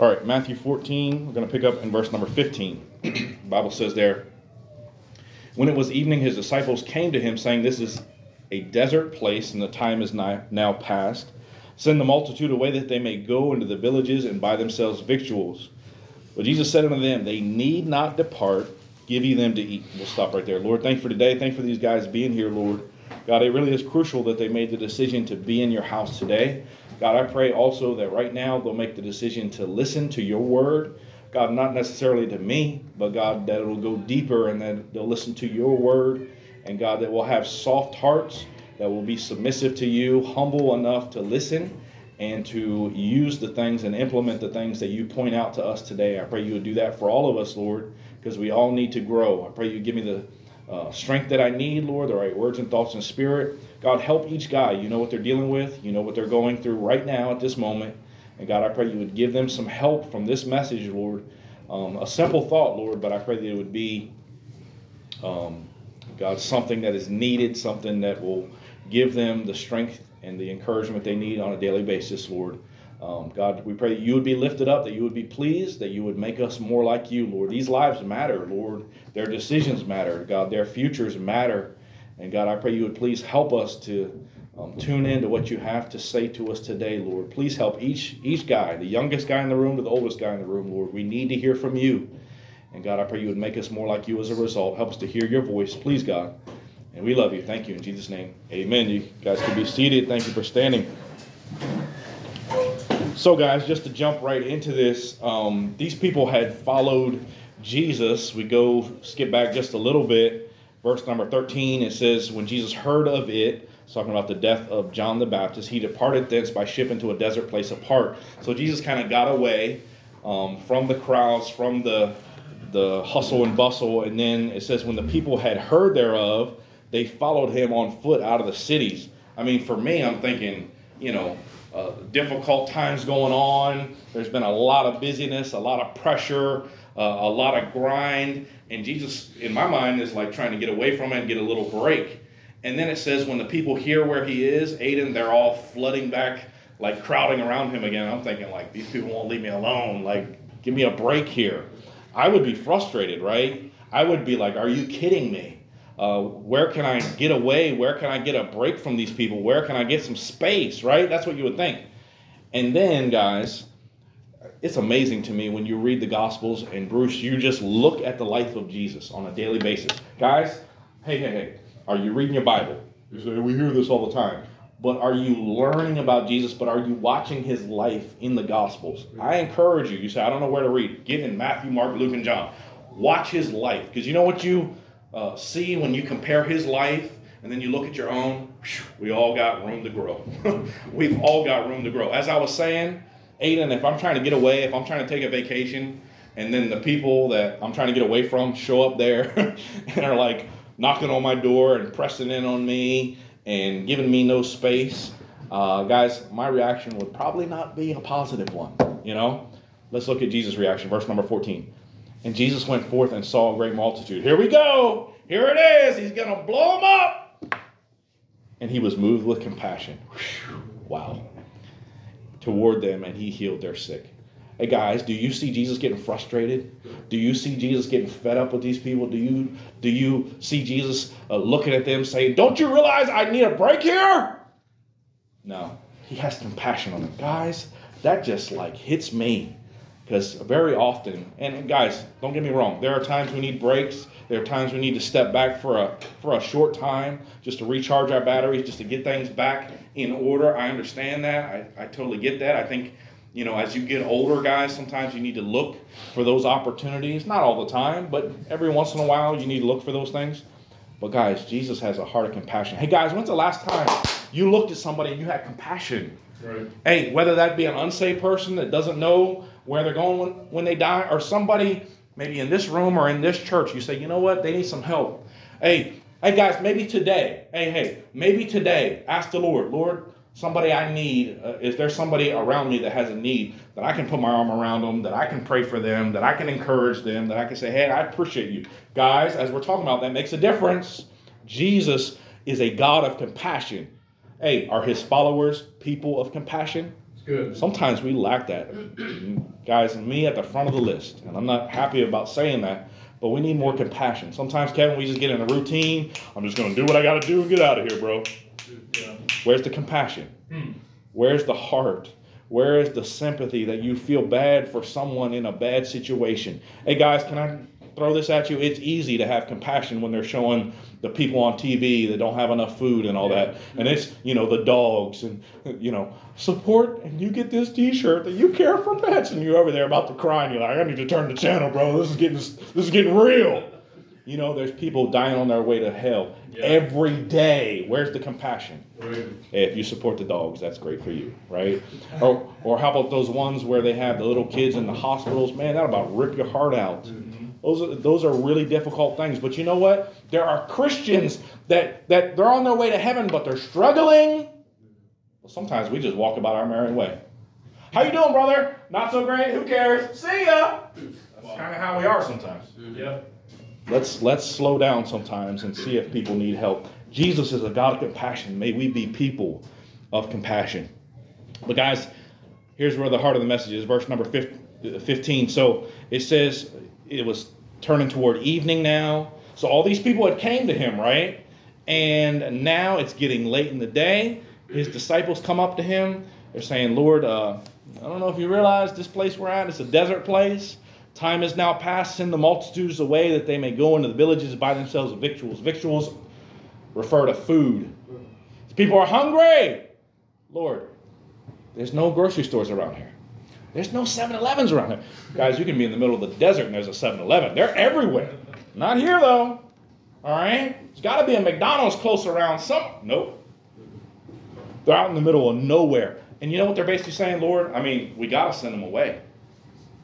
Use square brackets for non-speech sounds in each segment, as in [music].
All right, Matthew 14, we're going to pick up in verse number 15. the Bible says there, When it was evening, his disciples came to him, saying, This is a desert place, and the time is now past. Send the multitude away that they may go into the villages and buy themselves victuals. But Jesus said unto them, They need not depart, give ye them to eat. We'll stop right there. Lord, thank you for today. Thank you for these guys being here, Lord. God, it really is crucial that they made the decision to be in your house today. God, I pray also that right now they'll make the decision to listen to your word. God, not necessarily to me, but God, that it'll go deeper and that they'll listen to your word. And God, that we'll have soft hearts, that will be submissive to you, humble enough to listen and to use the things and implement the things that you point out to us today. I pray you would do that for all of us, Lord, because we all need to grow. I pray you give me the uh, strength that I need, Lord, the right words and thoughts and spirit. God, help each guy. You know what they're dealing with, you know what they're going through right now at this moment. And God, I pray you would give them some help from this message, Lord. Um, a simple thought, Lord, but I pray that it would be, um, God, something that is needed, something that will give them the strength and the encouragement they need on a daily basis, Lord. Um, God, we pray that you would be lifted up, that you would be pleased, that you would make us more like you, Lord. These lives matter, Lord. Their decisions matter, God. Their futures matter. And God, I pray you would please help us to um, tune in to what you have to say to us today, Lord. Please help each each guy, the youngest guy in the room to the oldest guy in the room, Lord. We need to hear from you. And God, I pray you would make us more like you as a result. Help us to hear your voice, please, God. And we love you. Thank you in Jesus' name. Amen. You guys can be seated. Thank you for standing. So, guys, just to jump right into this, um, these people had followed Jesus. We go skip back just a little bit. Verse number 13, it says, When Jesus heard of it, talking about the death of John the Baptist, he departed thence by ship into a desert place apart. So Jesus kind of got away um, from the crowds, from the, the hustle and bustle. And then it says, When the people had heard thereof, they followed him on foot out of the cities. I mean, for me, I'm thinking, you know, uh, difficult times going on. There's been a lot of busyness, a lot of pressure, uh, a lot of grind. And Jesus, in my mind, is like trying to get away from it and get a little break. And then it says, when the people hear where he is, Aiden, they're all flooding back, like crowding around him again. I'm thinking, like, these people won't leave me alone. Like, give me a break here. I would be frustrated, right? I would be like, are you kidding me? Uh, where can I get away? Where can I get a break from these people? Where can I get some space, right? That's what you would think. And then, guys, it's amazing to me when you read the Gospels and Bruce, you just look at the life of Jesus on a daily basis. Guys, hey, hey, hey, are you reading your Bible? You say, we hear this all the time. But are you learning about Jesus? But are you watching his life in the Gospels? I encourage you. You say, I don't know where to read. Get in Matthew, Mark, Luke, and John. Watch his life. Because you know what you uh, see when you compare his life and then you look at your own, we all got room to grow. [laughs] We've all got room to grow. As I was saying, Aiden, if I'm trying to get away, if I'm trying to take a vacation, and then the people that I'm trying to get away from show up there [laughs] and are like knocking on my door and pressing in on me and giving me no space, uh, guys, my reaction would probably not be a positive one. You know, let's look at Jesus' reaction, verse number 14. And Jesus went forth and saw a great multitude. Here we go. Here it is. He's going to blow them up. And he was moved with compassion. Wow. Toward them, and he healed their sick. Hey guys, do you see Jesus getting frustrated? Do you see Jesus getting fed up with these people? Do you do you see Jesus uh, looking at them saying, "Don't you realize I need a break here?" No, he has compassion on them. Guys, that just like hits me. Because very often, and guys, don't get me wrong, there are times we need breaks. There are times we need to step back for a for a short time just to recharge our batteries, just to get things back in order. I understand that. I, I totally get that. I think, you know, as you get older, guys, sometimes you need to look for those opportunities. Not all the time, but every once in a while you need to look for those things. But guys, Jesus has a heart of compassion. Hey guys, when's the last time you looked at somebody and you had compassion? Right. Hey, whether that be an unsaved person that doesn't know where they're going when, when they die, or somebody maybe in this room or in this church, you say, you know what, they need some help. Hey, hey guys, maybe today, hey, hey, maybe today, ask the Lord, Lord, somebody I need, uh, is there somebody around me that has a need that I can put my arm around them, that I can pray for them, that I can encourage them, that I can say, hey, I appreciate you. Guys, as we're talking about, that makes a difference. Jesus is a God of compassion. Hey, are his followers people of compassion? Good. Sometimes we lack that. Guys, me at the front of the list, and I'm not happy about saying that, but we need more compassion. Sometimes, Kevin, we just get in a routine. I'm just going to do what I got to do and get out of here, bro. Yeah. Where's the compassion? Hmm. Where's the heart? Where is the sympathy that you feel bad for someone in a bad situation? Hey, guys, can I throw this at you? It's easy to have compassion when they're showing the people on TV that don't have enough food and all that. And it's, you know, the dogs and, you know, support and you get this t shirt that you care for pets and you're over there about to cry and you're like, I need to turn the channel, bro. This is getting, this is getting real. You know, there's people dying on their way to hell Yeah. every day. Where's the compassion? Right. Hey, if you support the dogs, that's great for you, right? Or, or how about those ones where they have the little kids in the hospitals? Man, that about rip your heart out. Mm. Those are, those are really difficult things. But you know what? There are Christians that that they're on their way to heaven, but they're struggling. Well, sometimes we just walk about our merry way. How you doing, brother? Not so great. Who cares? See ya. That's kind of how we are sometimes. Yep. Let's let's slow down sometimes and see if people need help. Jesus is a God of compassion. May we be people of compassion. But guys, here's where the heart of the message is. Verse number 15. So it says it was turning toward evening now. So all these people had came to him, right? And now it's getting late in the day. His disciples come up to him. They're saying, Lord, uh, I don't know if you realize this place we're at it's a desert place. Time is now past. Send the multitudes away that they may go into the villages and buy themselves victuals. Victuals refer to food. People are hungry. Lord, there's no grocery stores around here. There's no 7 Elevens around here. Guys, you can be in the middle of the desert and there's a 7 Eleven. They're everywhere. Not here, though. All right? There's got to be a McDonald's close around some. Nope. They're out in the middle of nowhere. And you know what they're basically saying, Lord? I mean, we got to send them away.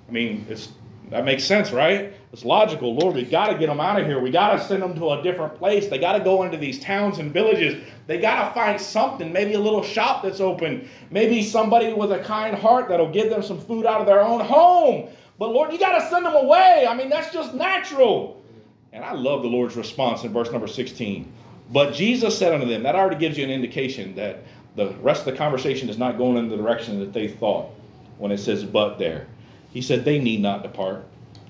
I mean, it's that makes sense, right? It's logical. Lord, we got to get them out of here. We got to send them to a different place. They got to go into these towns and villages. They got to find something, maybe a little shop that's open, maybe somebody with a kind heart that'll give them some food out of their own home. But Lord, you got to send them away. I mean, that's just natural. And I love the Lord's response in verse number 16. But Jesus said unto them, that already gives you an indication that the rest of the conversation is not going in the direction that they thought when it says but there. He said they need not depart.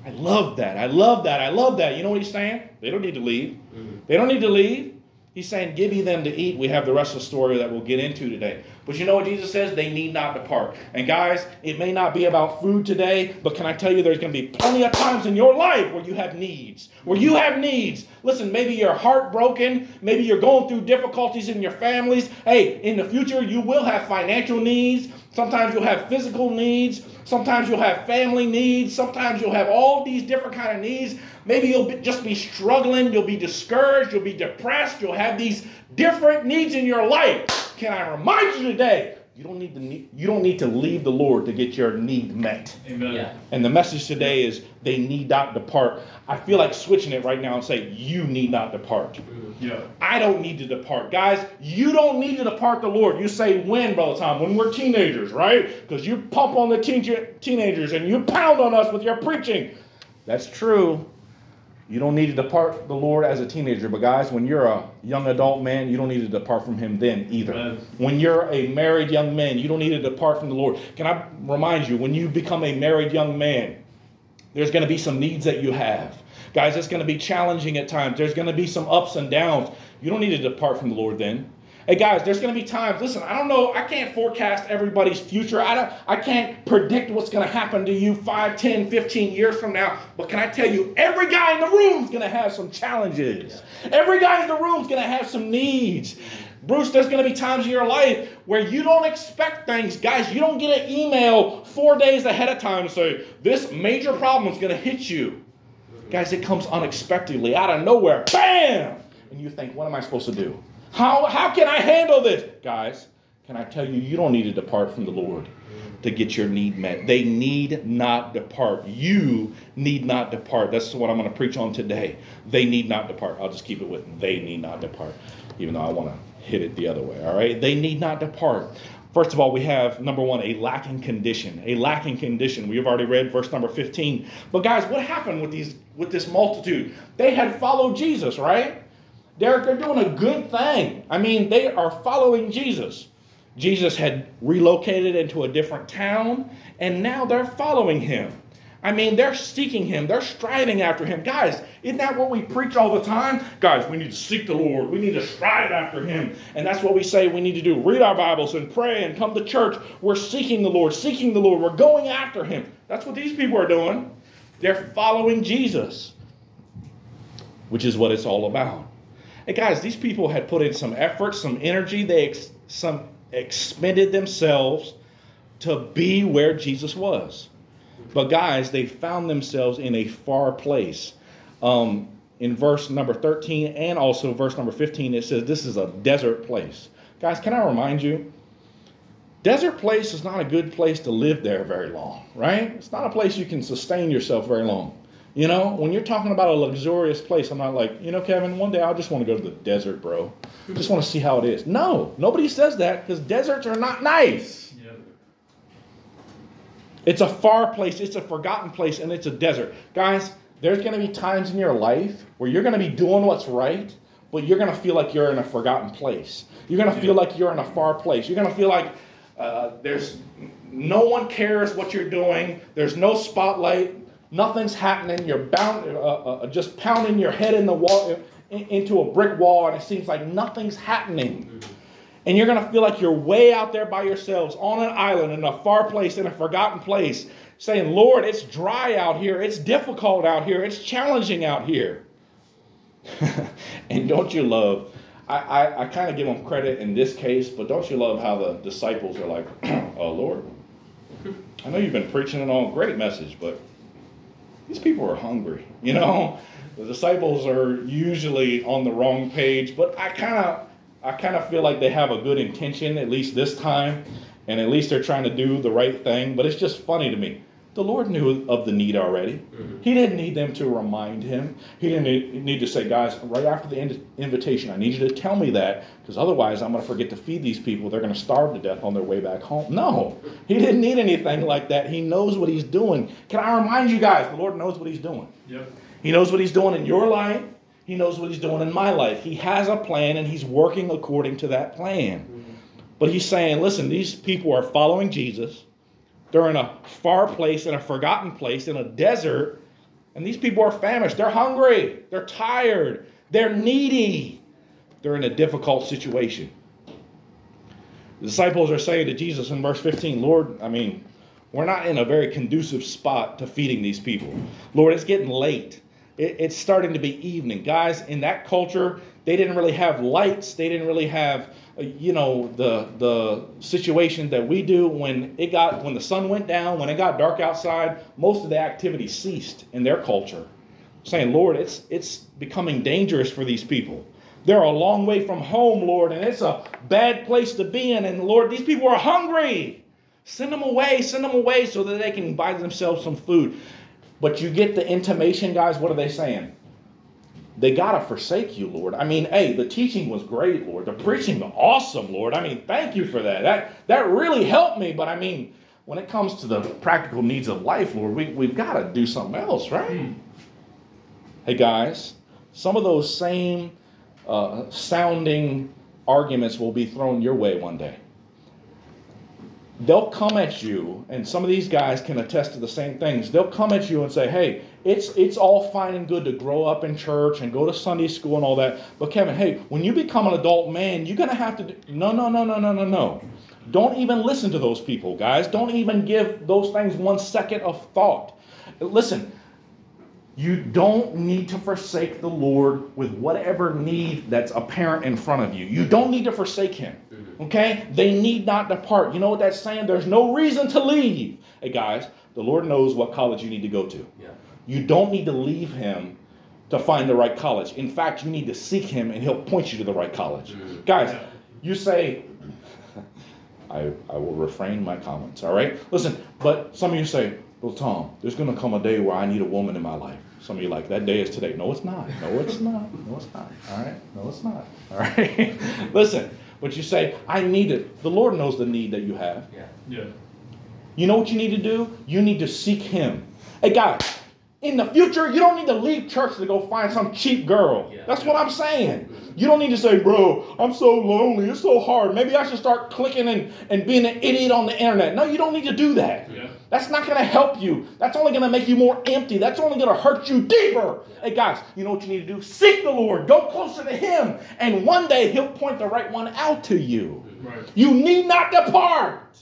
I love that. I love that. I love that. You know what he's saying? They don't need to leave. Mm-hmm. They don't need to leave. He's saying, Give ye them to eat. We have the rest of the story that we'll get into today. But you know what Jesus says? They need not depart. And guys, it may not be about food today, but can I tell you there's going to be plenty of times in your life where you have needs. Where you have needs. Listen, maybe you're heartbroken. Maybe you're going through difficulties in your families. Hey, in the future, you will have financial needs. Sometimes you'll have physical needs. Sometimes you'll have family needs. Sometimes you'll have all these different kind of needs. Maybe you'll be, just be struggling. You'll be discouraged. You'll be depressed. You'll have these different needs in your life. Can I remind you today? You don't need to need, you don't need to leave the Lord to get your need met. Amen. Yeah. And the message today is they need not depart. I feel like switching it right now and say you need not depart. Yeah. I don't need to depart. Guys, you don't need to depart the Lord. You say when, Brother Tom? When we're teenagers, right? Because you pump on the teen- teenagers and you pound on us with your preaching. That's true. You don't need to depart the Lord as a teenager, but guys, when you're a young adult man, you don't need to depart from Him then either. Amen. When you're a married young man, you don't need to depart from the Lord. Can I remind you, when you become a married young man, there's going to be some needs that you have. Guys, it's going to be challenging at times. There's going to be some ups and downs. You don't need to depart from the Lord then. Hey guys, there's going to be times. Listen, I don't know. I can't forecast everybody's future. I don't I can't predict what's going to happen to you 5, 10, 15 years from now. But can I tell you every guy in the room is going to have some challenges. Every guy in the room is going to have some needs. Bruce, there's going to be times in your life where you don't expect things. Guys, you don't get an email 4 days ahead of time and say this major problem is going to hit you. Guys, it comes unexpectedly out of nowhere. Bam! And you think, what am I supposed to do? How, how can I handle this? Guys, can I tell you, you don't need to depart from the Lord to get your need met. They need not depart. You need not depart. That's what I'm going to preach on today. They need not depart. I'll just keep it with they need not depart, even though I want to hit it the other way. All right? They need not depart. First of all, we have number one, a lacking condition. A lacking condition. We have already read verse number 15. But guys, what happened with these with this multitude? They had followed Jesus, right? Derek, they're doing a good thing. I mean, they are following Jesus. Jesus had relocated into a different town, and now they're following him. I mean, they're seeking him, they're striving after him. Guys, isn't that what we preach all the time? Guys, we need to seek the Lord, we need to strive after him. And that's what we say we need to do read our Bibles and pray and come to church. We're seeking the Lord, seeking the Lord, we're going after him. That's what these people are doing. They're following Jesus, which is what it's all about. Hey, guys, these people had put in some effort, some energy, they ex- some expended themselves to be where Jesus was. But guys, they found themselves in a far place. Um, in verse number 13 and also verse number 15, it says this is a desert place. Guys, can I remind you? Desert place is not a good place to live there very long, right? It's not a place you can sustain yourself very long. You know, when you're talking about a luxurious place, I'm not like, you know, Kevin, one day I just want to go to the desert, bro. Just want to see how it is. No, nobody says that because deserts are not nice. It's a far place, it's a forgotten place, and it's a desert. Guys, there's going to be times in your life where you're going to be doing what's right, but you're going to feel like you're in a forgotten place. You're going to feel like you're in a far place. You're going to feel like uh, there's no one cares what you're doing. There's no spotlight. Nothing's happening. You're bound, uh, uh, just pounding your head in the wall into a brick wall, and it seems like nothing's happening and you're going to feel like you're way out there by yourselves on an island in a far place, in a forgotten place, saying, Lord, it's dry out here, it's difficult out here, it's challenging out here. [laughs] and don't you love, I, I, I kind of give them credit in this case, but don't you love how the disciples are like, [clears throat] oh, Lord, I know you've been preaching an all great message, but these people are hungry, you know? The disciples are usually on the wrong page, but I kind of I kind of feel like they have a good intention, at least this time, and at least they're trying to do the right thing. But it's just funny to me. The Lord knew of the need already. Mm-hmm. He didn't need them to remind him. He didn't need to say, guys, right after the invitation, I need you to tell me that, because otherwise I'm going to forget to feed these people. They're going to starve to death on their way back home. No, he didn't need anything like that. He knows what he's doing. Can I remind you guys, the Lord knows what he's doing. Yep. He knows what he's doing in your life. He knows what he's doing in my life. He has a plan and he's working according to that plan. But he's saying, listen, these people are following Jesus. They're in a far place, in a forgotten place, in a desert. And these people are famished. They're hungry. They're tired. They're needy. They're in a difficult situation. The disciples are saying to Jesus in verse 15, Lord, I mean, we're not in a very conducive spot to feeding these people. Lord, it's getting late it, it's starting to be evening. Guys, in that culture, they didn't really have lights. They didn't really have, you know, the the situation that we do when it got when the sun went down, when it got dark outside. Most of the activity ceased in their culture. Saying, Lord, it's it's becoming dangerous for these people. They're a long way from home, Lord, and it's a bad place to be in. And Lord, these people are hungry. Send them away, send them away so that they can buy themselves some food. But you get the intimation, guys. What are they saying? They got to forsake you, Lord. I mean, hey, the teaching was great, Lord. The preaching was awesome, Lord. I mean, thank you for that. That, that really helped me. But I mean, when it comes to the practical needs of life, Lord, we, we've got to do something else, right? Hmm. Hey, guys, some of those same uh, sounding arguments will be thrown your way one day they'll come at you, and some of these guys can attest to the same things. They'll come at you and say, "Hey, it's it's all fine and good to grow up in church and go to Sunday school and all that, but Kevin, hey, when you become an adult man, you're gonna have to do, no, no, no, no, no, no, no. Don't even listen to those people, guys. Don't even give those things one second of thought. Listen." You don't need to forsake the Lord with whatever need that's apparent in front of you. You don't need to forsake Him. Okay? They need not depart. You know what that's saying? There's no reason to leave. Hey, guys, the Lord knows what college you need to go to. Yeah. You don't need to leave Him to find the right college. In fact, you need to seek Him and He'll point you to the right college. Mm-hmm. Guys, yeah. you say, [laughs] I, I will refrain my comments, all right? Listen, but some of you say, well, Tom, there's going to come a day where I need a woman in my life. Some of you like, that day is today. No, it's not. No, it's not. No, it's not. All right? No, it's not. All right? [laughs] Listen, but you say, I need it. The Lord knows the need that you have. Yeah. Yeah. You know what you need to do? You need to seek Him. Hey, guys, in the future, you don't need to leave church to go find some cheap girl. Yeah. That's what I'm saying. You don't need to say, bro, I'm so lonely. It's so hard. Maybe I should start clicking and, and being an idiot on the internet. No, you don't need to do that. Yeah. That's not going to help you. That's only going to make you more empty. That's only going to hurt you deeper. Hey, guys, you know what you need to do? Seek the Lord. Go closer to Him. And one day He'll point the right one out to you. Right. You need not depart.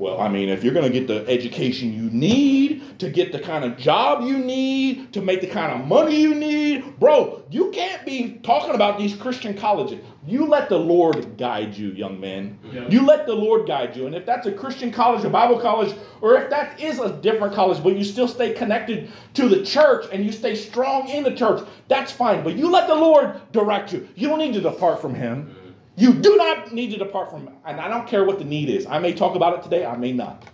Well, I mean, if you're going to get the education you need, to get the kind of job you need, to make the kind of money you need, bro, you can't be talking about these Christian colleges. You let the Lord guide you, young man. Yeah. You let the Lord guide you. And if that's a Christian college, a Bible college, or if that is a different college, but you still stay connected to the church and you stay strong in the church, that's fine. But you let the Lord direct you. You don't need to depart from Him. You do not need to depart from, and I don't care what the need is. I may talk about it today, I may not.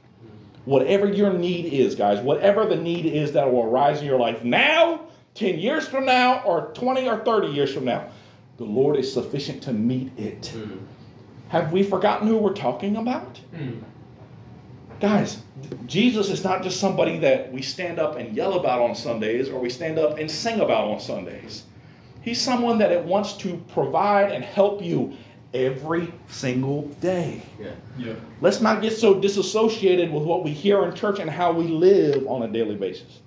Whatever your need is, guys, whatever the need is that will arise in your life now, 10 years from now, or 20 or 30 years from now, the Lord is sufficient to meet it. Have we forgotten who we're talking about? Mm. Guys, Jesus is not just somebody that we stand up and yell about on Sundays or we stand up and sing about on Sundays. He's someone that it wants to provide and help you every single day. Yeah. Yeah. Let's not get so disassociated with what we hear in church and how we live on a daily basis.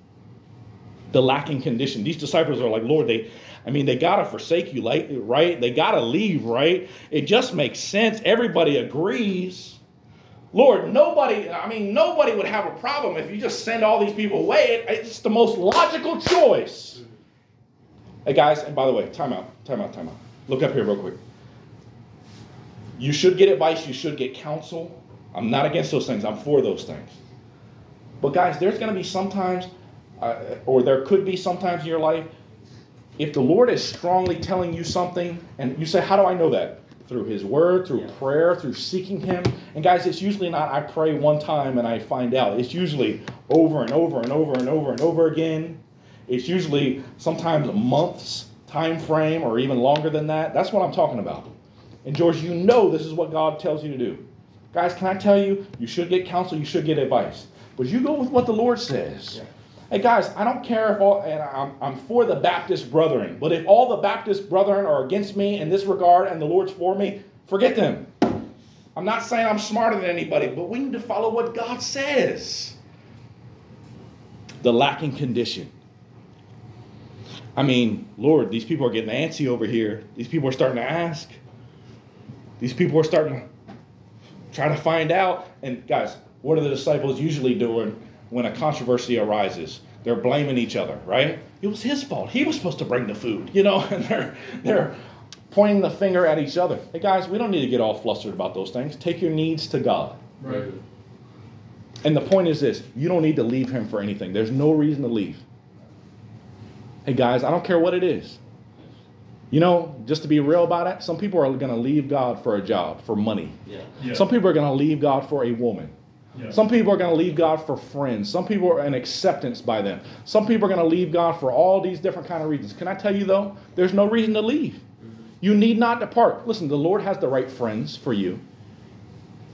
The lacking condition. These disciples are like, Lord, they, I mean, they gotta forsake you, like, right? They gotta leave, right? It just makes sense. Everybody agrees. Lord, nobody, I mean, nobody would have a problem if you just send all these people away. It's the most logical choice. Hey guys, and by the way, time out, time out, time out. Look up here real quick. You should get advice, you should get counsel. I'm not against those things, I'm for those things. But guys, there's going to be sometimes, uh, or there could be sometimes in your life, if the Lord is strongly telling you something, and you say, How do I know that? Through His Word, through Yeah. prayer, through seeking Him. And guys, it's usually not I pray one time and I find out. It's usually over and over and over and over and over again. It's usually sometimes months time frame or even longer than that. That's what I'm talking about. And George, you know this is what God tells you to do. Guys, can I tell you, you should get counsel, you should get advice. But you go with what the Lord says. Yeah. Hey guys, I don't care if all, and I'm, I'm for the Baptist brethren, but if all the Baptist brethren are against me in this regard and the Lord's for me, forget them. I'm not saying I'm smarter than anybody, but we need to follow what God says. The lacking condition. I mean, Lord, these people are getting antsy over here. These people are starting to ask. These people are starting to try to find out. And guys, what are the disciples usually doing when a controversy arises? They're blaming each other, right? It was his fault. He was supposed to bring the food, you know, [laughs] and they're they're pointing the finger at each other. Hey guys, we don't need to get all flustered about those things. Take your needs to God. Right. And the point is this you don't need to leave him for anything. There's no reason to leave. Hey guys, I don't care what it is. You know, just to be real about it, some people are going to leave God for a job, for money. Yeah. Yeah. Some people are going to leave God for a woman. Yeah. Some people are going to leave God for friends. Some people are an acceptance by them. Some people are going to leave God for all these different kind of reasons. Can I tell you though, there's no reason to leave. Mm-hmm. You need not depart. Listen, the Lord has the right friends for you.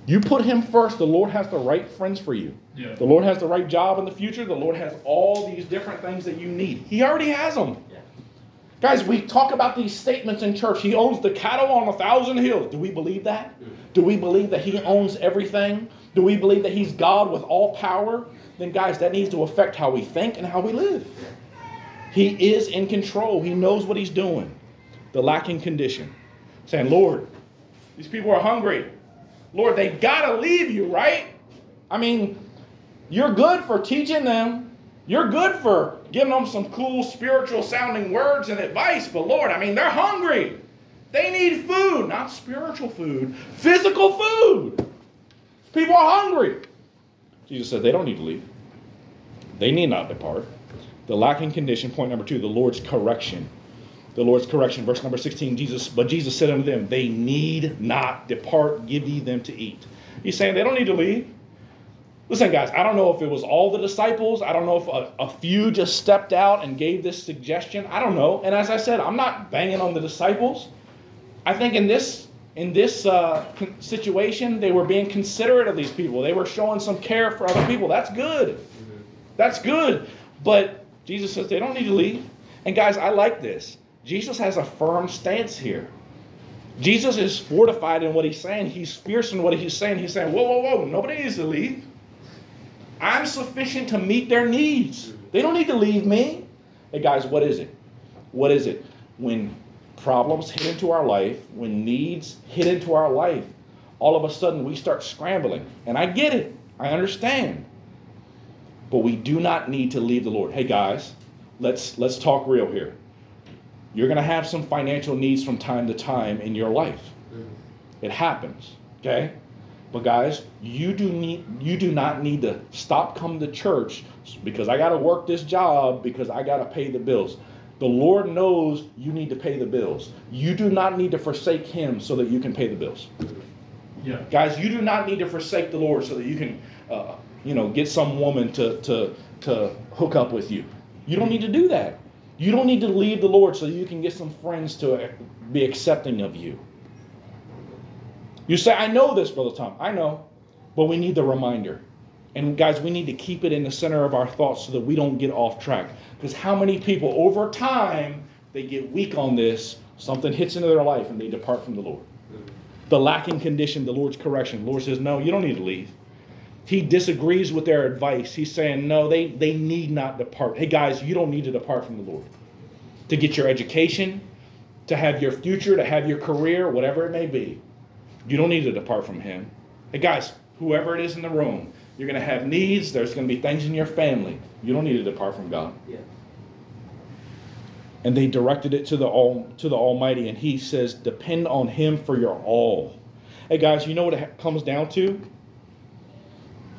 You put him first, the Lord has the right friends for you. Yeah. The Lord has the right job in the future. The Lord has all these different things that you need. He already has them. Guys, we talk about these statements in church. He owns the cattle on a thousand hills. Do we believe that? Do we believe that He owns everything? Do we believe that He's God with all power? Then, guys, that needs to affect how we think and how we live. He is in control, He knows what He's doing. The lacking condition. Saying, Lord, these people are hungry. Lord, they got to leave you, right? I mean, you're good for teaching them. You're good for giving them some cool spiritual sounding words and advice, but Lord, I mean, they're hungry. They need food, not spiritual food, physical food. People are hungry. Jesus said they don't need to leave. They need not depart. The lacking condition, point number two, the Lord's correction. The Lord's correction, verse number 16, Jesus, but Jesus said unto them, They need not depart, give ye them to eat. He's saying they don't need to leave. Listen, guys, I don't know if it was all the disciples. I don't know if a, a few just stepped out and gave this suggestion. I don't know. And as I said, I'm not banging on the disciples. I think in this in this uh, situation, they were being considerate of these people. They were showing some care for other people. That's good. That's good. But Jesus says they don't need to leave. And guys, I like this. Jesus has a firm stance here. Jesus is fortified in what he's saying. He's fierce in what he's saying. He's saying, whoa, whoa, whoa, nobody needs to leave. I'm sufficient to meet their needs. They don't need to leave me. Hey, guys, what is it? What is it? When problems hit into our life, when needs hit into our life, all of a sudden we start scrambling. And I get it, I understand. But we do not need to leave the Lord. Hey, guys, let's, let's talk real here. You're going to have some financial needs from time to time in your life. It happens, okay? But guys, you do need you do not need to stop coming to church because I got to work this job because I got to pay the bills. The Lord knows you need to pay the bills. You do not need to forsake him so that you can pay the bills. Yeah. Guys, you do not need to forsake the Lord so that you can uh, you know, get some woman to to to hook up with you. You don't need to do that. You don't need to leave the Lord so you can get some friends to be accepting of you. You say, I know this, Brother Tom. I know. But we need the reminder. And guys, we need to keep it in the center of our thoughts so that we don't get off track. Because how many people over time they get weak on this, something hits into their life and they depart from the Lord. The lacking condition, the Lord's correction. The Lord says, No, you don't need to leave. He disagrees with their advice. He's saying, No, they, they need not depart. Hey guys, you don't need to depart from the Lord. To get your education, to have your future, to have your career, whatever it may be. You don't need to depart from Him. Hey, guys, whoever it is in the room, you're going to have needs. There's going to be things in your family. You don't need to depart from God. Yeah. And they directed it to the all to the Almighty, and He says, "Depend on Him for your all." Hey, guys, you know what it comes down to?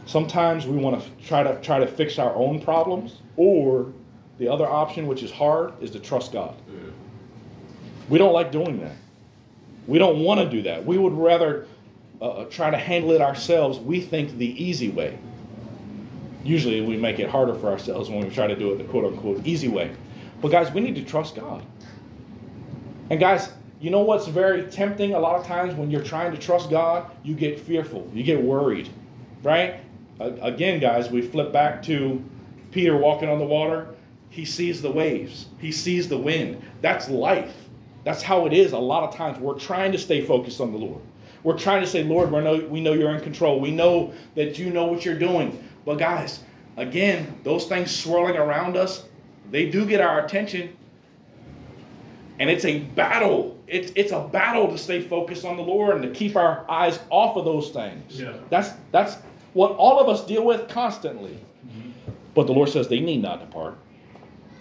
Sometimes we want to try to try to fix our own problems, or the other option, which is hard, is to trust God. We don't like doing that. We don't want to do that. We would rather uh, uh, try to handle it ourselves. We think the easy way. Usually we make it harder for ourselves when we try to do it the quote unquote easy way. But guys, we need to trust God. And guys, you know what's very tempting a lot of times when you're trying to trust God? You get fearful, you get worried, right? Again, guys, we flip back to Peter walking on the water. He sees the waves, he sees the wind. That's life. That's how it is a lot of times. We're trying to stay focused on the Lord. We're trying to say, Lord, we know, we know you're in control. We know that you know what you're doing. But guys, again, those things swirling around us, they do get our attention. And it's a battle. It's, it's a battle to stay focused on the Lord and to keep our eyes off of those things. Yeah. That's that's what all of us deal with constantly. Mm-hmm. But the Lord says they need not depart.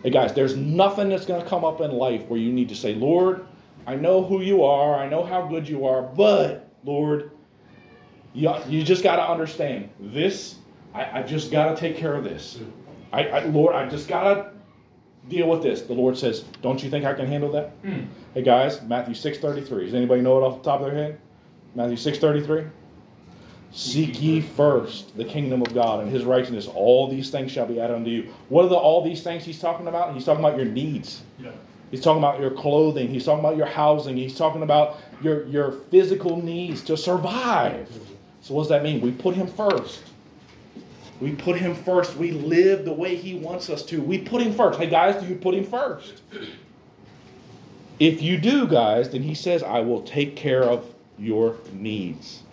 Hey guys, there's nothing that's going to come up in life where you need to say, Lord, I know who you are, I know how good you are, but Lord, you, you just got to understand this. I, I just got to take care of this. I, I Lord, I just got to deal with this. The Lord says, Don't you think I can handle that? Mm. Hey guys, Matthew 6:33. Does anybody know it off the top of their head? Matthew 6:33. Seek ye first the kingdom of God and his righteousness. All these things shall be added unto you. What are the all these things he's talking about? He's talking about your needs. Yeah. He's talking about your clothing. He's talking about your housing. He's talking about your, your physical needs to survive. So, what does that mean? We put him first. We put him first. We live the way he wants us to. We put him first. Hey, guys, do you put him first? If you do, guys, then he says, I will take care of your needs.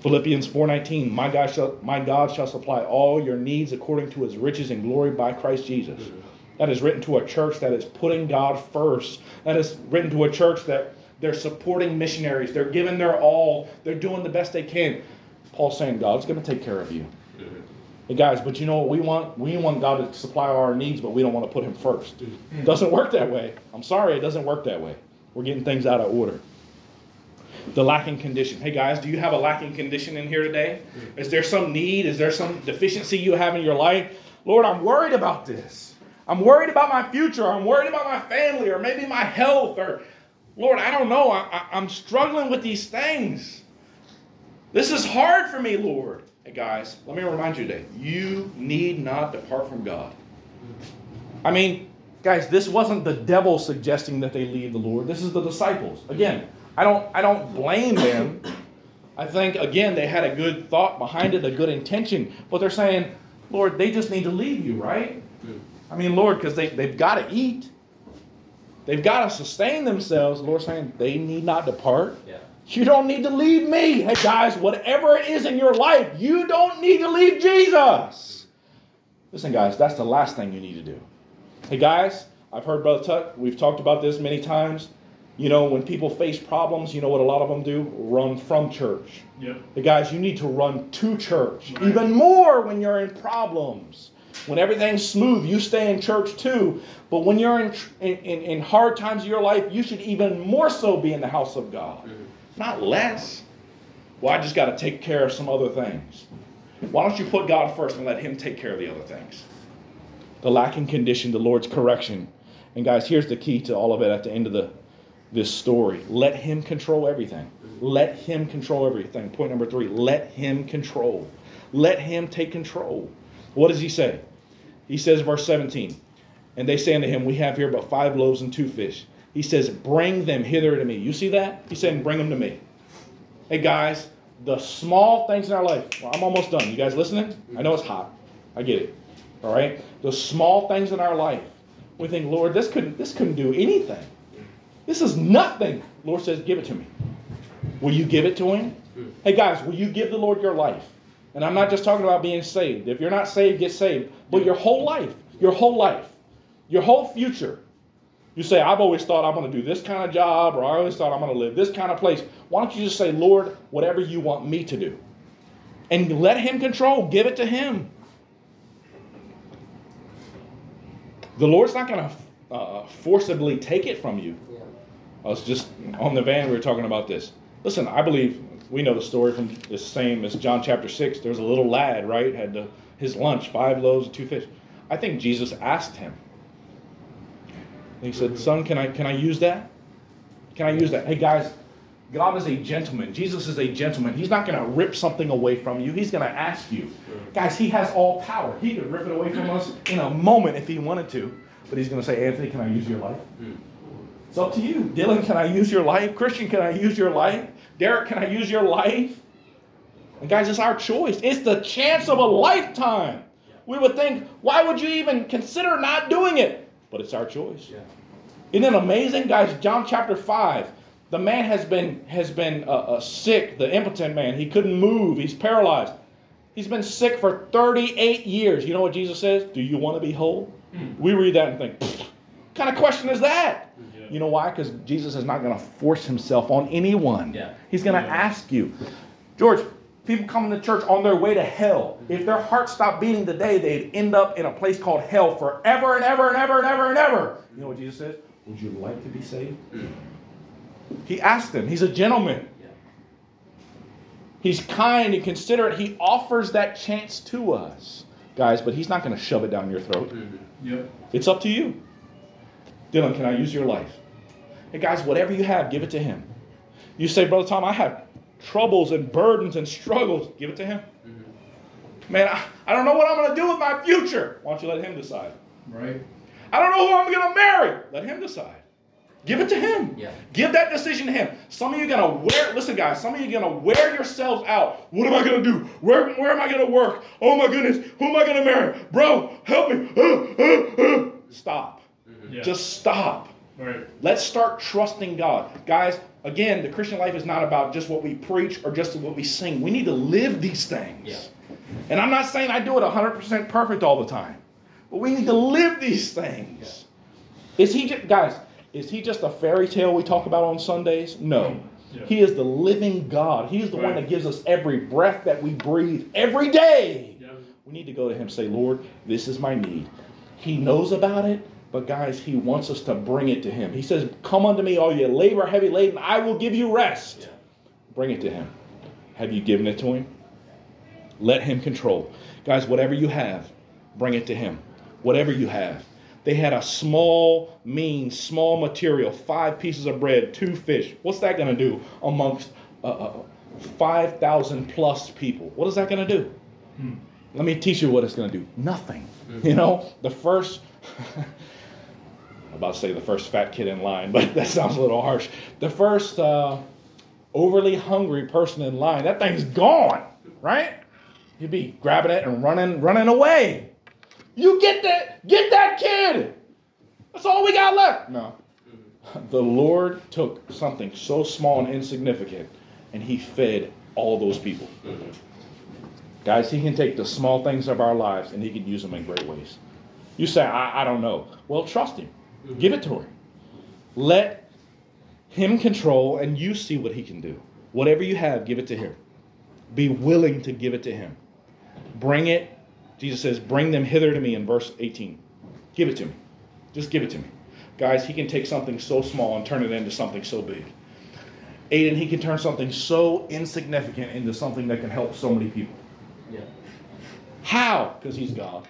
Philippians 4:19, my God shall my God shall supply all your needs according to his riches and glory by Christ Jesus. That is written to a church that is putting God first. That is written to a church that they're supporting missionaries. They're giving their all. They're doing the best they can. Paul's saying God's going to take care of you. Hey guys, but you know what we want? We want God to supply our needs, but we don't want to put him first. It doesn't work that way. I'm sorry, it doesn't work that way. We're getting things out of order the lacking condition. Hey guys, do you have a lacking condition in here today? Mm. Is there some need? Is there some deficiency you have in your life? Lord, I'm worried about this. I'm worried about my future. I'm worried about my family or maybe my health or Lord, I don't know. I, am struggling with these things. This is hard for me, Lord. Hey guys, let me remind you today you need not depart from God. I mean, guys, this wasn't the devil suggesting that they leave the Lord. This is the disciples. Again, I don't I don't blame them. I think again they had a good thought behind it, a good intention, but they're saying, Lord, they just need to leave you, right? I mean, Lord, because they, they've got to eat. They've got to sustain themselves. The Lord's saying they need not depart. Yeah. You don't need to leave me. Hey, guys, whatever it is in your life, you don't need to leave Jesus. Listen, guys, that's the last thing you need to do. Hey, guys, I've heard Brother Tuck, we've talked about this many times. You know, when people face problems, you know what a lot of them do? Run from church. Yep. Hey, guys, you need to run to church. Right. Even more when you're in problems. When everything's smooth, you stay in church too. But when you're in, in, in, in hard times of your life, you should even more so be in the house of God. Mm-hmm. Not less. Well, I just got to take care of some other things. Why don't you put God first and let Him take care of the other things? The lacking condition, the Lord's correction. And guys, here's the key to all of it at the end of the this story. Let him control everything. Let him control everything. Point number 3, let him control. Let him take control. What does he say? He says verse 17. And they say unto him, We have here but five loaves and two fish. He says, Bring them hither to me. You see that? He's saying, Bring them to me. Hey guys, the small things in our life. Well, I'm almost done. You guys listening? I know it's hot. I get it. All right? The small things in our life. We think, Lord, this couldn't this couldn't do anything. This is nothing. Lord says, Give it to me. Will you give it to him? Hey guys, will you give the Lord your life? And I'm not just talking about being saved. If you're not saved, get saved. But your whole life, your whole life, your whole future. You say, I've always thought I'm going to do this kind of job, or I always thought I'm going to live this kind of place. Why don't you just say, Lord, whatever you want me to do? And let Him control. Give it to Him. The Lord's not going to uh, forcibly take it from you. I was just on the van, we were talking about this. Listen, I believe we know the story from the same as John chapter 6. There was a little lad, right? Had the, his lunch, five loaves and two fish. I think Jesus asked him. He said, Son, can I, can I use that? Can I use that? Hey, guys, God is a gentleman. Jesus is a gentleman. He's not going to rip something away from you, He's going to ask you. Guys, He has all power. He could rip it away from us in a moment if He wanted to. But He's going to say, Anthony, can I use your life? It's up to you. Dylan, can I use your life? Christian, can I use your life? Derek, can I use your life? And guys, it's our choice. It's the chance of a lifetime. We would think, why would you even consider not doing it? But it's our choice. Yeah. Isn't it amazing, guys? John chapter 5. The man has been has been uh, uh, sick, the impotent man. He couldn't move. He's paralyzed. He's been sick for 38 years. You know what Jesus says? Do you want to be whole? We read that and think, what kind of question is that? Yeah. You know why? Because Jesus is not going to force himself on anyone. Yeah. He's going to Yeah. ask you. George, people coming to church on their way to hell. If their heart stopped beating today, they'd end up in a place called hell forever and ever and ever and ever and ever. You know what Jesus says? Would you like to be saved? He asked him. He's a gentleman. Yeah. He's kind and considerate. He offers that chance to us, guys, but he's not going to shove it down your throat. Mm-hmm. Yep. It's up to you. Dylan, can I use your life? Hey, guys, whatever you have, give it to him. You say, Brother Tom, I have troubles and burdens and struggles. Give it to him. Man, I, I don't know what I'm going to do with my future. Why don't you let him decide? Right. I don't know who I'm going to marry. Let him decide. Give it to him. Yeah. Give that decision to him. Some of you are gonna wear. Listen, guys. Some of you are gonna wear yourselves out. What am I gonna do? Where Where am I gonna work? Oh my goodness. Who am I gonna marry? Bro, help me. Uh, uh, uh. Stop. Yeah. Just stop. right. Let's start trusting God, guys. Again, the Christian life is not about just what we preach or just what we sing. We need to live these things. Yeah. And I'm not saying I do it 100% perfect all the time, but we need to live these things. Is he just, guys, is he just a fairy tale we talk about on Sundays? No. Mm. Yeah. He is the living God. He is the one that gives us every breath that we breathe every day. Yep. We need to go to him and say, Lord, this is my need. He knows about it, but guys, he wants us to bring it to him. He says, Come unto me, all you labor heavy laden, I will give you rest. Yeah. Bring it to him. Have you given it to him? Let him control. Guys, whatever you have, bring it to him. Whatever you have. They had a small means, small material, five pieces of bread, two fish. What's that going to do amongst uh, uh, 5,000 plus people? What is that going to do? Let me teach you what it's going to do. Nothing. You know, the first, [laughs] I'm about to say the first fat kid in line, [laughs] but that sounds a little harsh. The first uh, overly hungry person in line, that thing's gone, right? You'd be grabbing it and running, running away. You get that, get that kid. That's all we got left. No. [laughs] The Lord took something so small and insignificant and he fed all those people. Guys, he can take the small things of our lives and he can use them in great ways. You say, I, I don't know. Well, trust him. Give it to him. Let him control and you see what he can do. Whatever you have, give it to him. Be willing to give it to him. Bring it. Jesus says, Bring them hither to me in verse 18. Give it to me. Just give it to me. Guys, he can take something so small and turn it into something so big. Aiden, he can turn something so insignificant into something that can help so many people. Yeah. How? Because he's God.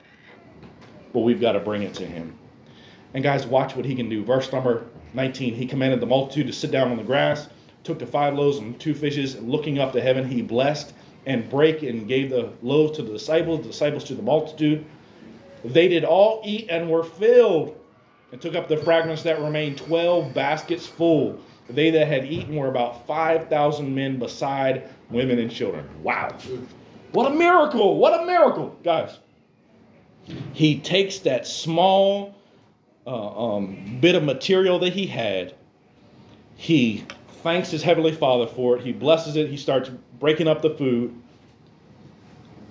But we've got to bring it to him. And guys, watch what he can do. Verse number 19 He commanded the multitude to sit down on the grass, took the five loaves and two fishes, and looking up to heaven, he blessed and brake and gave the loaves to the disciples, the disciples to the multitude. They did all eat and were filled, and took up the fragments that remained, 12 baskets full. They that had eaten were about 5,000 men, beside women and children. Wow. What a miracle! What a miracle, guys. He takes that small uh, um, bit of material that he had, he thanks his heavenly father for it, he blesses it, he starts breaking up the food.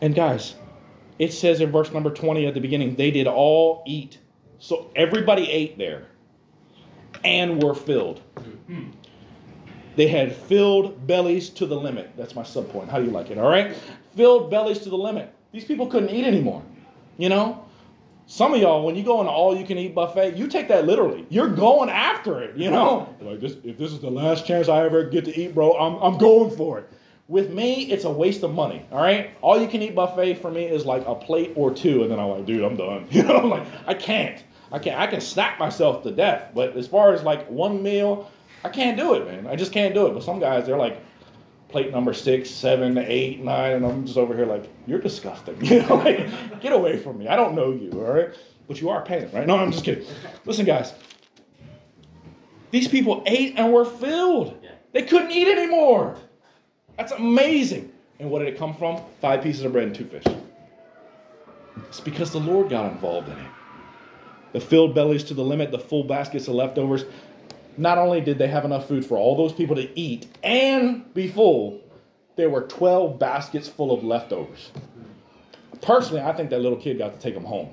And guys, it says in verse number 20 at the beginning, they did all eat. So everybody ate there and were filled. They had filled bellies to the limit. That's my sub point. How do you like it? All right? Filled bellies to the limit. These people couldn't eat anymore. You know? Some of y'all, when you go on an all-you-can-eat buffet, you take that literally. You're going after it, you know. Like this, if this is the last chance I ever get to eat, bro, I'm, I'm going for it. With me, it's a waste of money. All right, all-you-can-eat buffet for me is like a plate or two, and then I'm like, dude, I'm done. [laughs] You know, I'm like I can't, I can't, I can snack myself to death. But as far as like one meal, I can't do it, man. I just can't do it. But some guys, they're like, plate number six, seven, eight, nine, and I'm just over here like, you're disgusting. [laughs] You know, like, get away from me. I don't know you, all right? But you are paying, right? No, I'm just kidding. Listen, guys. These people ate and were filled. They couldn't eat anymore. That's amazing. And what did it come from? Five pieces of bread and two fish. It's because the Lord got involved in it. The filled bellies to the limit, the full baskets of leftovers not only did they have enough food for all those people to eat and be full, there were 12 baskets full of leftovers. Personally, I think that little kid got to take them home.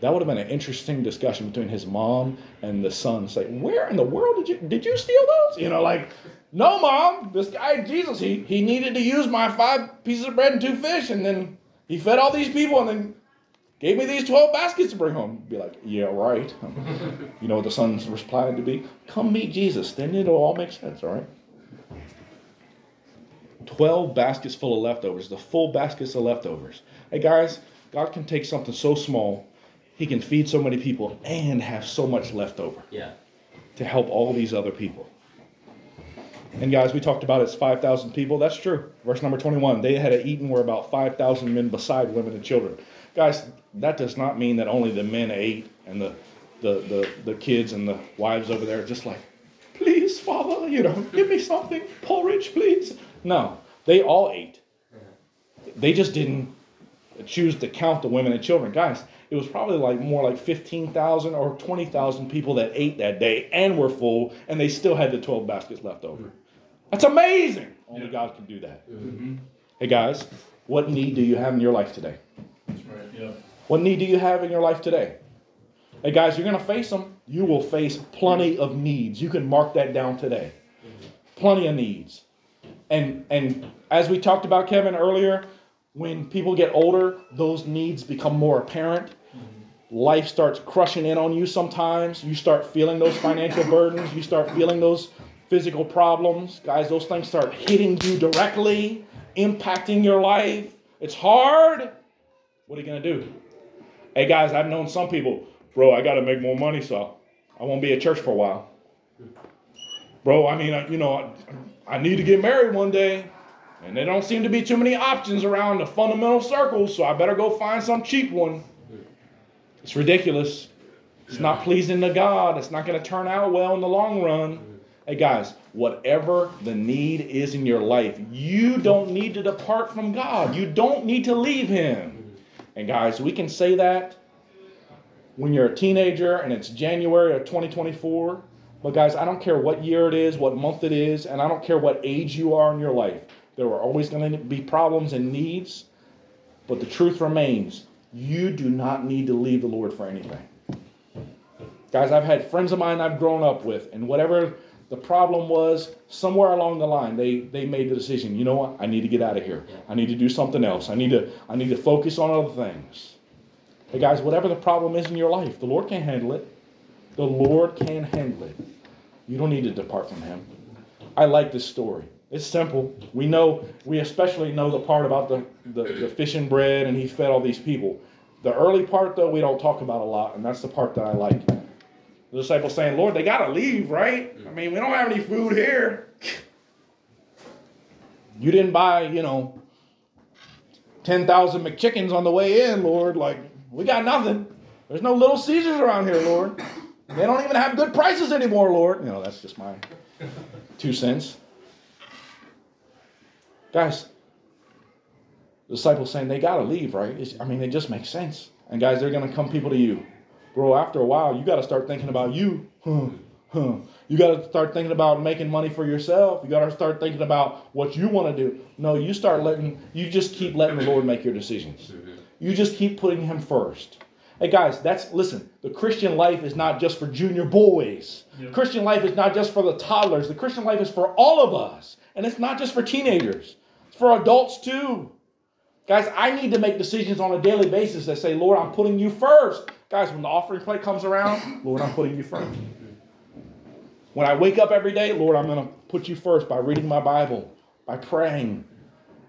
That would have been an interesting discussion between his mom and the son. Say, where in the world did you did you steal those? You know, like, no, mom, this guy Jesus, he he needed to use my five pieces of bread and two fish, and then he fed all these people, and then gave me these 12 baskets to bring home. Be like, yeah, right. [laughs] you know what the son's reply to be? Come meet Jesus. Then it'll all make sense, all right? 12 baskets full of leftovers, the full baskets of leftovers. Hey, guys, God can take something so small, He can feed so many people and have so much left over Yeah. to help all these other people. And guys, we talked about it's 5,000 people. That's true. Verse number 21 they had eaten were about 5,000 men beside women and children. Guys, that does not mean that only the men ate and the, the, the, the kids and the wives over there just like, please, Father, you know, give me something, porridge, please. No, they all ate. They just didn't choose to count the women and children. Guys, it was probably like more like 15,000 or 20,000 people that ate that day and were full, and they still had the 12 baskets left over. That's amazing. Only God can do that. Mm-hmm. Hey, guys, what need do you have in your life today? What need do you have in your life today? Hey, guys, you're going to face them. You will face plenty of needs. You can mark that down today. Plenty of needs. And, and as we talked about, Kevin, earlier, when people get older, those needs become more apparent. Life starts crushing in on you sometimes. You start feeling those financial burdens. You start feeling those physical problems. Guys, those things start hitting you directly, impacting your life. It's hard. What are you going to do? Hey, guys, I've known some people, bro, I got to make more money, so I won't be at church for a while. Bro, I mean, I, you know, I, I need to get married one day. And there don't seem to be too many options around the fundamental circles, so I better go find some cheap one. It's ridiculous. It's not pleasing to God. It's not going to turn out well in the long run. Hey guys, whatever the need is in your life, you don't need to depart from God. You don't need to leave Him. And guys, we can say that when you're a teenager and it's January of 2024. But guys, I don't care what year it is, what month it is, and I don't care what age you are in your life. There are always going to be problems and needs. But the truth remains you do not need to leave the Lord for anything. Guys, I've had friends of mine I've grown up with, and whatever the problem was, somewhere along the line, they, they made the decision, you know what, I need to get out of here. I need to do something else. I need to I need to focus on other things. Hey guys, whatever the problem is in your life, the Lord can handle it. The Lord can handle it. You don't need to depart from Him. I like this story. It's simple. We know, we especially know the part about the, the, the fish and bread and he fed all these people. The early part, though, we don't talk about a lot, and that's the part that I like. The disciples saying, Lord, they got to leave, right? I mean, we don't have any food here. You didn't buy, you know, 10,000 McChickens on the way in, Lord. Like, we got nothing. There's no little Caesars around here, Lord. They don't even have good prices anymore, Lord. You know, that's just my two cents. Guys, disciples saying they got to leave, right? It's, I mean, it just makes sense. And guys, they're going to come people to you. Bro, after a while, you got to start thinking about you. You got to start thinking about making money for yourself. You got to start thinking about what you want to do. No, you start letting, you just keep letting the Lord make your decisions. You just keep putting Him first. Hey guys, that's listen. The Christian life is not just for junior boys. Yep. Christian life is not just for the toddlers. The Christian life is for all of us, and it's not just for teenagers. It's for adults too. Guys, I need to make decisions on a daily basis that say, Lord, I'm putting you first. Guys, when the offering plate comes around, Lord, I'm putting you first. When I wake up every day, Lord, I'm going to put you first by reading my Bible, by praying.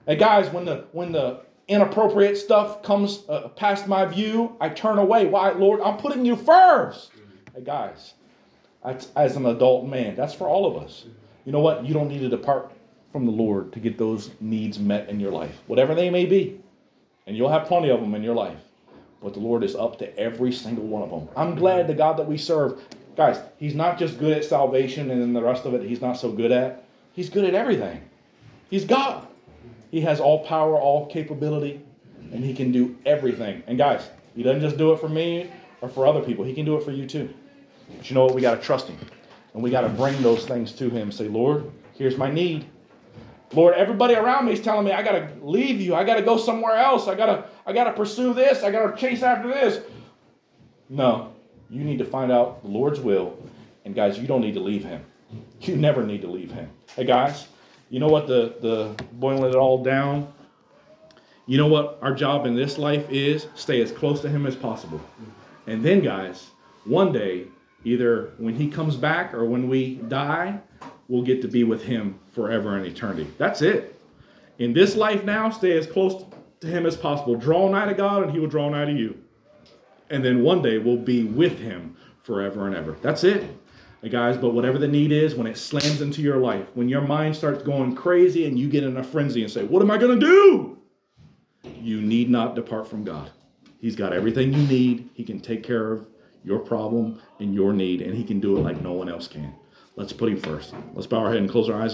And guys, when the when the inappropriate stuff comes uh, past my view, I turn away. Why, Lord? I'm putting you first. Hey, guys, as an adult man, that's for all of us. You know what? You don't need to depart from the Lord to get those needs met in your life, whatever they may be. And you'll have plenty of them in your life. But the Lord is up to every single one of them. I'm glad the God that we serve, guys, He's not just good at salvation and then the rest of it He's not so good at. He's good at everything. He's God. He has all power, all capability, and He can do everything. And guys, He doesn't just do it for me or for other people, He can do it for you too. But you know what? We got to trust Him. And we got to bring those things to Him. Say, Lord, here's my need. Lord, everybody around me is telling me I got to leave you. I got to go somewhere else. I got to I got to pursue this. I got to chase after this. No. You need to find out the Lord's will. And guys, you don't need to leave him. You never need to leave him. Hey guys, you know what the the boiling it all down? You know what our job in this life is? Stay as close to him as possible. And then guys, one day, either when he comes back or when we die, we'll get to be with him forever and eternity. That's it. In this life now, stay as close to him as possible. Draw nigh to God, and he will draw nigh to you. And then one day we'll be with him forever and ever. That's it. Guys, but whatever the need is, when it slams into your life, when your mind starts going crazy and you get in a frenzy and say, What am I going to do? You need not depart from God. He's got everything you need. He can take care of your problem and your need, and He can do it like no one else can. Let's put Him first. Let's bow our head and close our eyes.